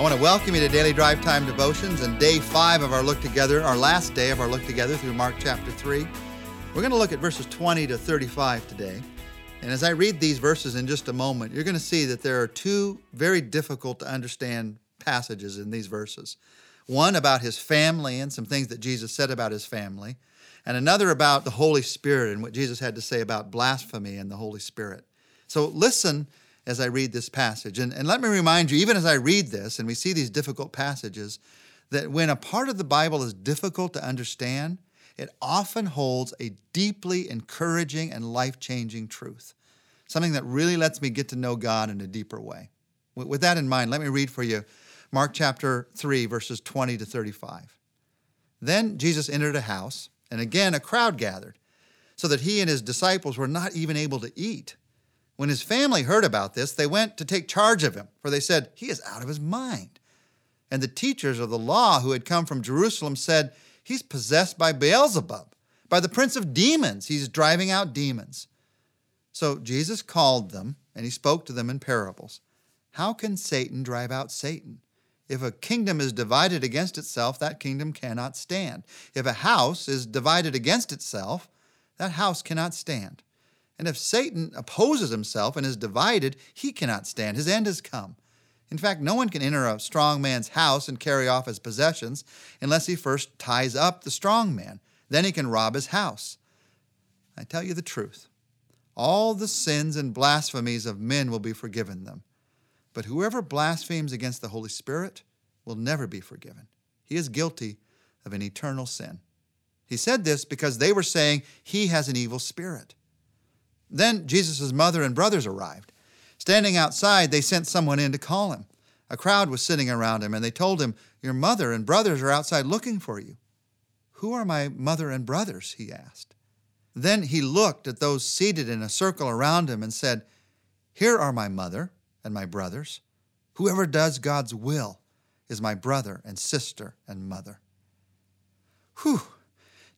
I want to welcome you to Daily Drive Time Devotions and day five of our look together, our last day of our look together through Mark chapter 3. We're going to look at verses 20 to 35 today. And as I read these verses in just a moment, you're going to see that there are two very difficult to understand passages in these verses. One about his family and some things that Jesus said about his family, and another about the Holy Spirit and what Jesus had to say about blasphemy and the Holy Spirit. So listen as I read this passage. And, and let me remind you, even as I read this and we see these difficult passages, that when a part of the Bible is difficult to understand, it often holds a deeply encouraging and life changing truth, something that really lets me get to know God in a deeper way. With that in mind, let me read for you Mark chapter 3, verses 20 to 35. Then Jesus entered a house, and again a crowd gathered, so that he and his disciples were not even able to eat. When his family heard about this, they went to take charge of him, for they said, He is out of his mind. And the teachers of the law who had come from Jerusalem said, He's possessed by Beelzebub, by the prince of demons. He's driving out demons. So Jesus called them, and he spoke to them in parables. How can Satan drive out Satan? If a kingdom is divided against itself, that kingdom cannot stand. If a house is divided against itself, that house cannot stand. And if Satan opposes himself and is divided, he cannot stand. His end has come. In fact, no one can enter a strong man's house and carry off his possessions unless he first ties up the strong man. Then he can rob his house. I tell you the truth all the sins and blasphemies of men will be forgiven them. But whoever blasphemes against the Holy Spirit will never be forgiven. He is guilty of an eternal sin. He said this because they were saying he has an evil spirit. Then Jesus' mother and brothers arrived. Standing outside, they sent someone in to call him. A crowd was sitting around him, and they told him, Your mother and brothers are outside looking for you. Who are my mother and brothers? he asked. Then he looked at those seated in a circle around him and said, Here are my mother and my brothers. Whoever does God's will is my brother and sister and mother. Whew.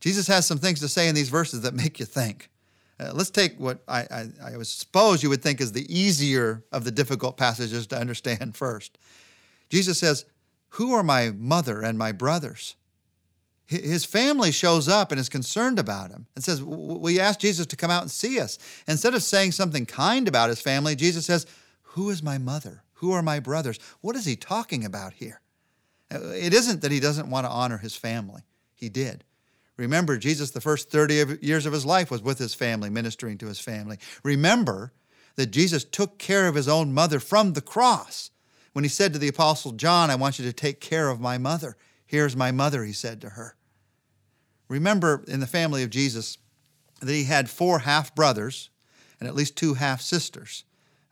Jesus has some things to say in these verses that make you think. Uh, let's take what I, I, I suppose you would think is the easier of the difficult passages to understand first. Jesus says, Who are my mother and my brothers? His family shows up and is concerned about him and says, We asked Jesus to come out and see us. Instead of saying something kind about his family, Jesus says, Who is my mother? Who are my brothers? What is he talking about here? Uh, it isn't that he doesn't want to honor his family, he did. Remember, Jesus, the first 30 years of his life was with his family, ministering to his family. Remember that Jesus took care of his own mother from the cross. When he said to the Apostle John, I want you to take care of my mother. Here's my mother, he said to her. Remember in the family of Jesus that he had four half brothers and at least two half sisters.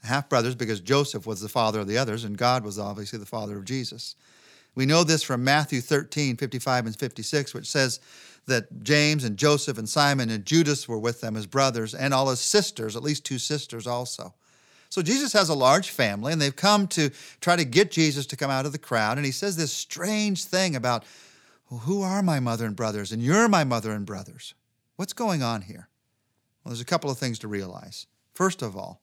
Half brothers because Joseph was the father of the others, and God was obviously the father of Jesus. We know this from Matthew 13, 55 and 56, which says that James and Joseph and Simon and Judas were with them as brothers, and all his sisters, at least two sisters also. So Jesus has a large family, and they've come to try to get Jesus to come out of the crowd. And he says this strange thing about, well, Who are my mother and brothers? And you're my mother and brothers. What's going on here? Well, there's a couple of things to realize. First of all,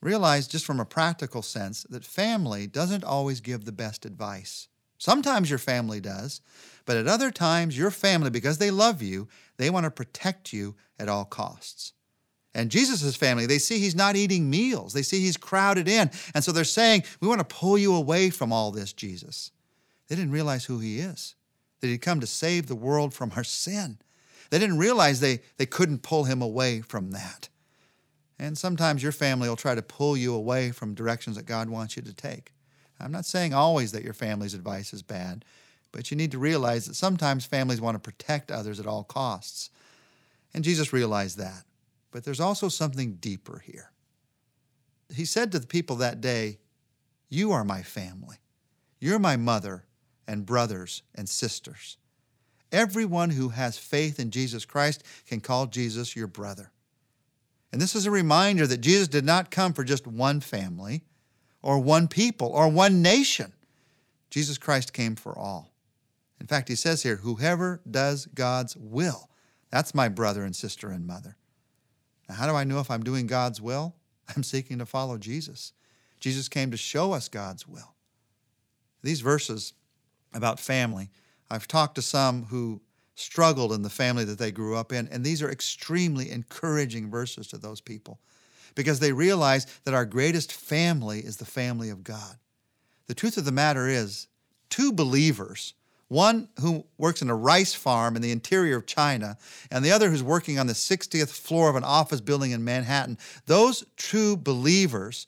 realize just from a practical sense that family doesn't always give the best advice. Sometimes your family does, but at other times, your family, because they love you, they want to protect you at all costs. And Jesus' family, they see he's not eating meals. They see he's crowded in. And so they're saying, We want to pull you away from all this, Jesus. They didn't realize who he is, that he'd come to save the world from our sin. They didn't realize they, they couldn't pull him away from that. And sometimes your family will try to pull you away from directions that God wants you to take. I'm not saying always that your family's advice is bad, but you need to realize that sometimes families want to protect others at all costs. And Jesus realized that. But there's also something deeper here. He said to the people that day, You are my family. You're my mother and brothers and sisters. Everyone who has faith in Jesus Christ can call Jesus your brother. And this is a reminder that Jesus did not come for just one family or one people or one nation. Jesus Christ came for all. In fact, he says here, whoever does God's will, that's my brother and sister and mother. Now, how do I know if I'm doing God's will? I'm seeking to follow Jesus. Jesus came to show us God's will. These verses about family, I've talked to some who struggled in the family that they grew up in, and these are extremely encouraging verses to those people because they realize that our greatest family is the family of God. The truth of the matter is, two believers, one who works in a rice farm in the interior of China, and the other who's working on the 60th floor of an office building in Manhattan, those true believers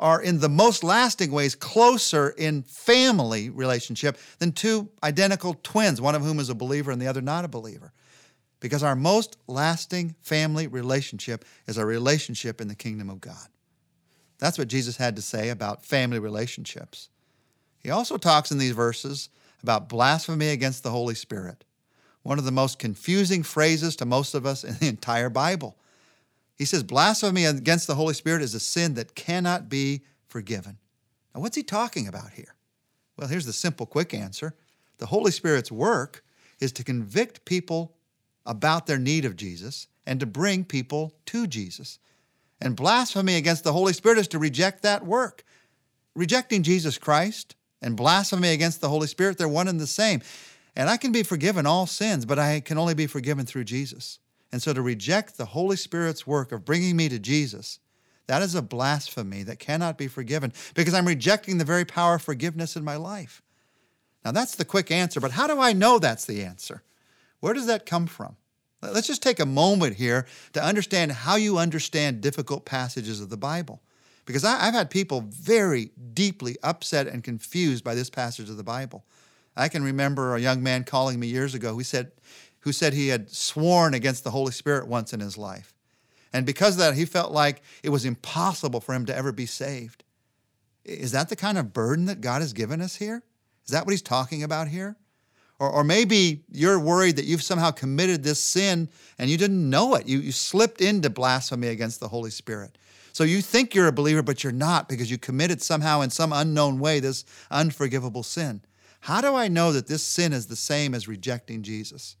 are in the most lasting ways closer in family relationship than two identical twins, one of whom is a believer and the other not a believer. Because our most lasting family relationship is our relationship in the kingdom of God. That's what Jesus had to say about family relationships. He also talks in these verses about blasphemy against the Holy Spirit, one of the most confusing phrases to most of us in the entire Bible. He says blasphemy against the Holy Spirit is a sin that cannot be forgiven. Now, what's he talking about here? Well, here's the simple, quick answer the Holy Spirit's work is to convict people about their need of Jesus and to bring people to Jesus. And blasphemy against the Holy Spirit is to reject that work. Rejecting Jesus Christ and blasphemy against the Holy Spirit, they're one and the same. And I can be forgiven all sins, but I can only be forgiven through Jesus. And so to reject the Holy Spirit's work of bringing me to Jesus, that is a blasphemy that cannot be forgiven because I'm rejecting the very power of forgiveness in my life. Now, that's the quick answer, but how do I know that's the answer? Where does that come from? Let's just take a moment here to understand how you understand difficult passages of the Bible. Because I, have had people very deeply upset and confused by this passage of the Bible. I can remember a young man calling me years ago who said, who said he had sworn against the Holy Spirit once in his life. And because of that, he felt like it was impossible for him to ever be saved. Is that the kind of burden that God has given us here? Is that what he's talking about here? Or, or maybe you're worried that you've somehow committed this sin and you didn't know it. You, you slipped into blasphemy against the Holy Spirit. So you think you're a believer, but you're not because you committed somehow in some unknown way this unforgivable sin. How do I know that this sin is the same as rejecting Jesus?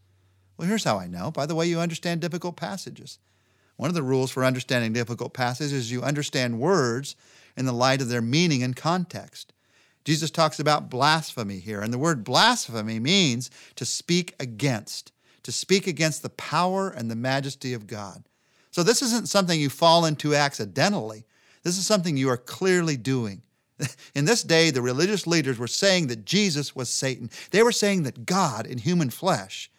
Well, here's how I know by the way you understand difficult passages. One of the rules for understanding difficult passages is you understand words in the light of their meaning and context. Jesus talks about blasphemy here, and the word blasphemy means to speak against, to speak against the power and the majesty of God. So this isn't something you fall into accidentally. This is something you are clearly doing. In this day, the religious leaders were saying that Jesus was Satan. They were saying that God in human flesh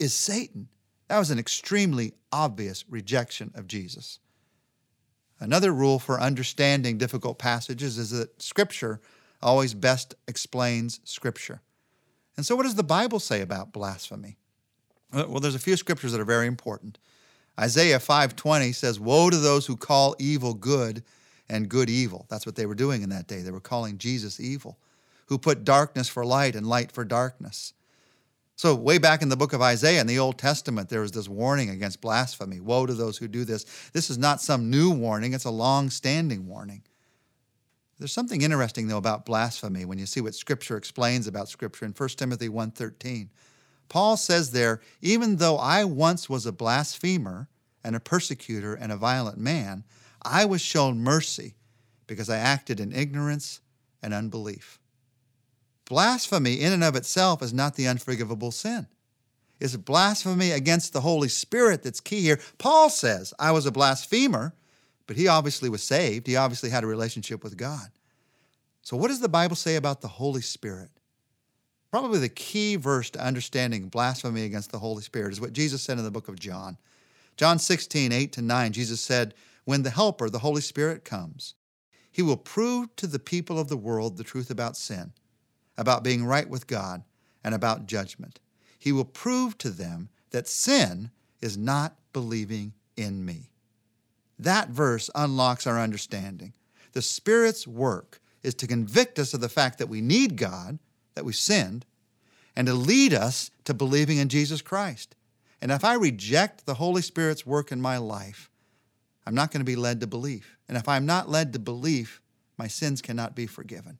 is Satan. That was an extremely obvious rejection of Jesus. Another rule for understanding difficult passages is that Scripture always best explains Scripture. And so, what does the Bible say about blasphemy? Uh, well, there's a few scriptures that are very important. Isaiah 5:20 says, "Woe to those who call evil good and good evil." That's what they were doing in that day. They were calling Jesus evil, who put darkness for light and light for darkness. So, way back in the book of Isaiah in the Old Testament, there was this warning against blasphemy. Woe to those who do this. This is not some new warning, it's a long standing warning. There's something interesting, though, about blasphemy when you see what Scripture explains about Scripture in 1 Timothy 1.13. Paul says there, even though I once was a blasphemer and a persecutor and a violent man, I was shown mercy because I acted in ignorance and unbelief. Blasphemy, in and of itself, is not the unforgivable sin. It's blasphemy against the Holy Spirit that's key here. Paul says, I was a blasphemer, but he obviously was saved. He obviously had a relationship with God. So, what does the Bible say about the Holy Spirit? Probably the key verse to understanding blasphemy against the Holy Spirit is what Jesus said in the book of John. John 16, 8 to 9, Jesus said, When the Helper, the Holy Spirit, comes, he will prove to the people of the world the truth about sin about being right with God, and about judgment. He will prove to them that sin is not believing in me. That verse unlocks our understanding. The Spirit's work is to convict us of the fact that we need God, that we sinned, and to lead us to believing in Jesus Christ. And if I reject the Holy Spirit's work in my life, I'm not going to be led to belief. And if I'm not led to belief, my sins cannot be forgiven.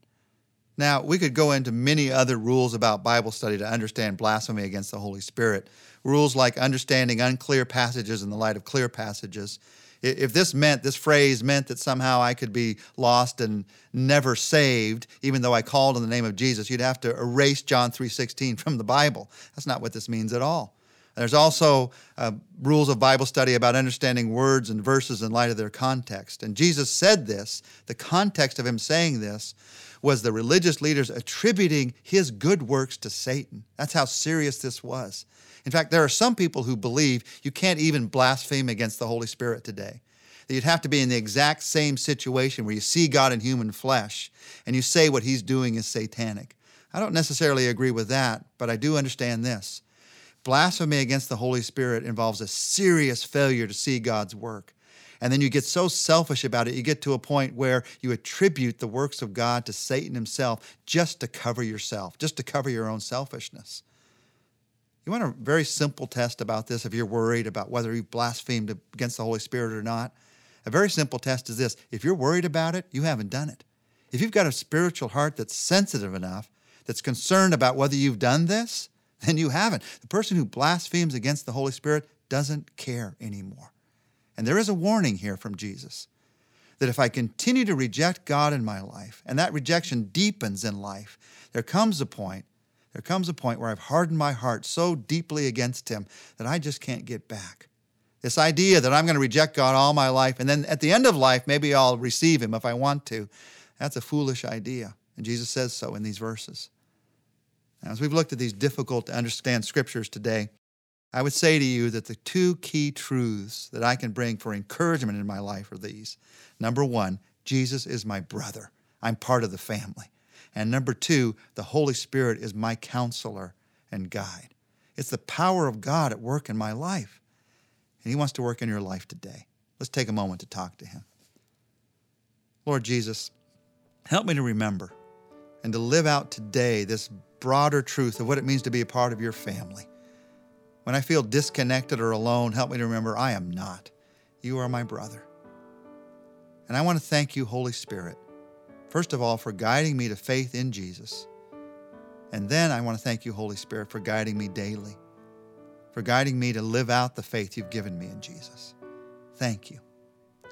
Now, we could go into many other rules about Bible study to understand blasphemy against the Holy Spirit. Rules like understanding unclear passages in the light of clear passages. If this meant, this phrase meant that somehow I could be lost and never saved, even though I called in the name of Jesus, you'd have to erase John 3.16 from the Bible. That's not what this means at all. There's also uh, rules of Bible study about understanding words and verses in light of their context. And Jesus said this, the context of him saying this was the religious leaders attributing his good works to Satan. That's how serious this was. In fact, there are some people who believe you can't even blaspheme against the Holy Spirit today. That you'd have to be in the exact same situation where you see God in human flesh and you say what he's doing is satanic. I don't necessarily agree with that, but I do understand this. Blasphemy against the Holy Spirit involves a serious failure to see God's work. And then you get so selfish about it, you get to a point where you attribute the works of God to Satan himself just to cover yourself, just to cover your own selfishness. You want a very simple test about this if you're worried about whether you've blasphemed against the Holy Spirit or not. A very simple test is this if you're worried about it, you haven't done it. If you've got a spiritual heart that's sensitive enough, that's concerned about whether you've done this, then you haven't. The person who blasphemes against the Holy Spirit doesn't care anymore. And there is a warning here from Jesus that if I continue to reject God in my life, and that rejection deepens in life, there comes a point there comes a point where I've hardened my heart so deeply against Him that I just can't get back. This idea that I'm going to reject God all my life, and then at the end of life, maybe I'll receive Him if I want to, that's a foolish idea. And Jesus says so in these verses. Now, as we've looked at these difficult to understand scriptures today, I would say to you that the two key truths that I can bring for encouragement in my life are these. Number one, Jesus is my brother. I'm part of the family. And number two, the Holy Spirit is my counselor and guide. It's the power of God at work in my life. And He wants to work in your life today. Let's take a moment to talk to Him. Lord Jesus, help me to remember and to live out today this broader truth of what it means to be a part of your family. When I feel disconnected or alone, help me to remember I am not. You are my brother. And I want to thank you, Holy Spirit, First of all, for guiding me to faith in Jesus. And then I want to thank you, Holy Spirit, for guiding me daily, for guiding me to live out the faith you've given me in Jesus. Thank you.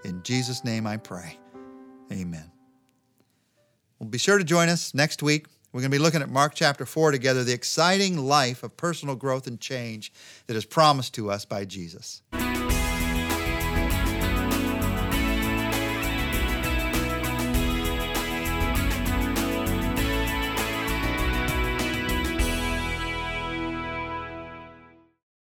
In Jesus' name I pray. Amen. Well, be sure to join us next week. We're going to be looking at Mark chapter 4 together, the exciting life of personal growth and change that is promised to us by Jesus.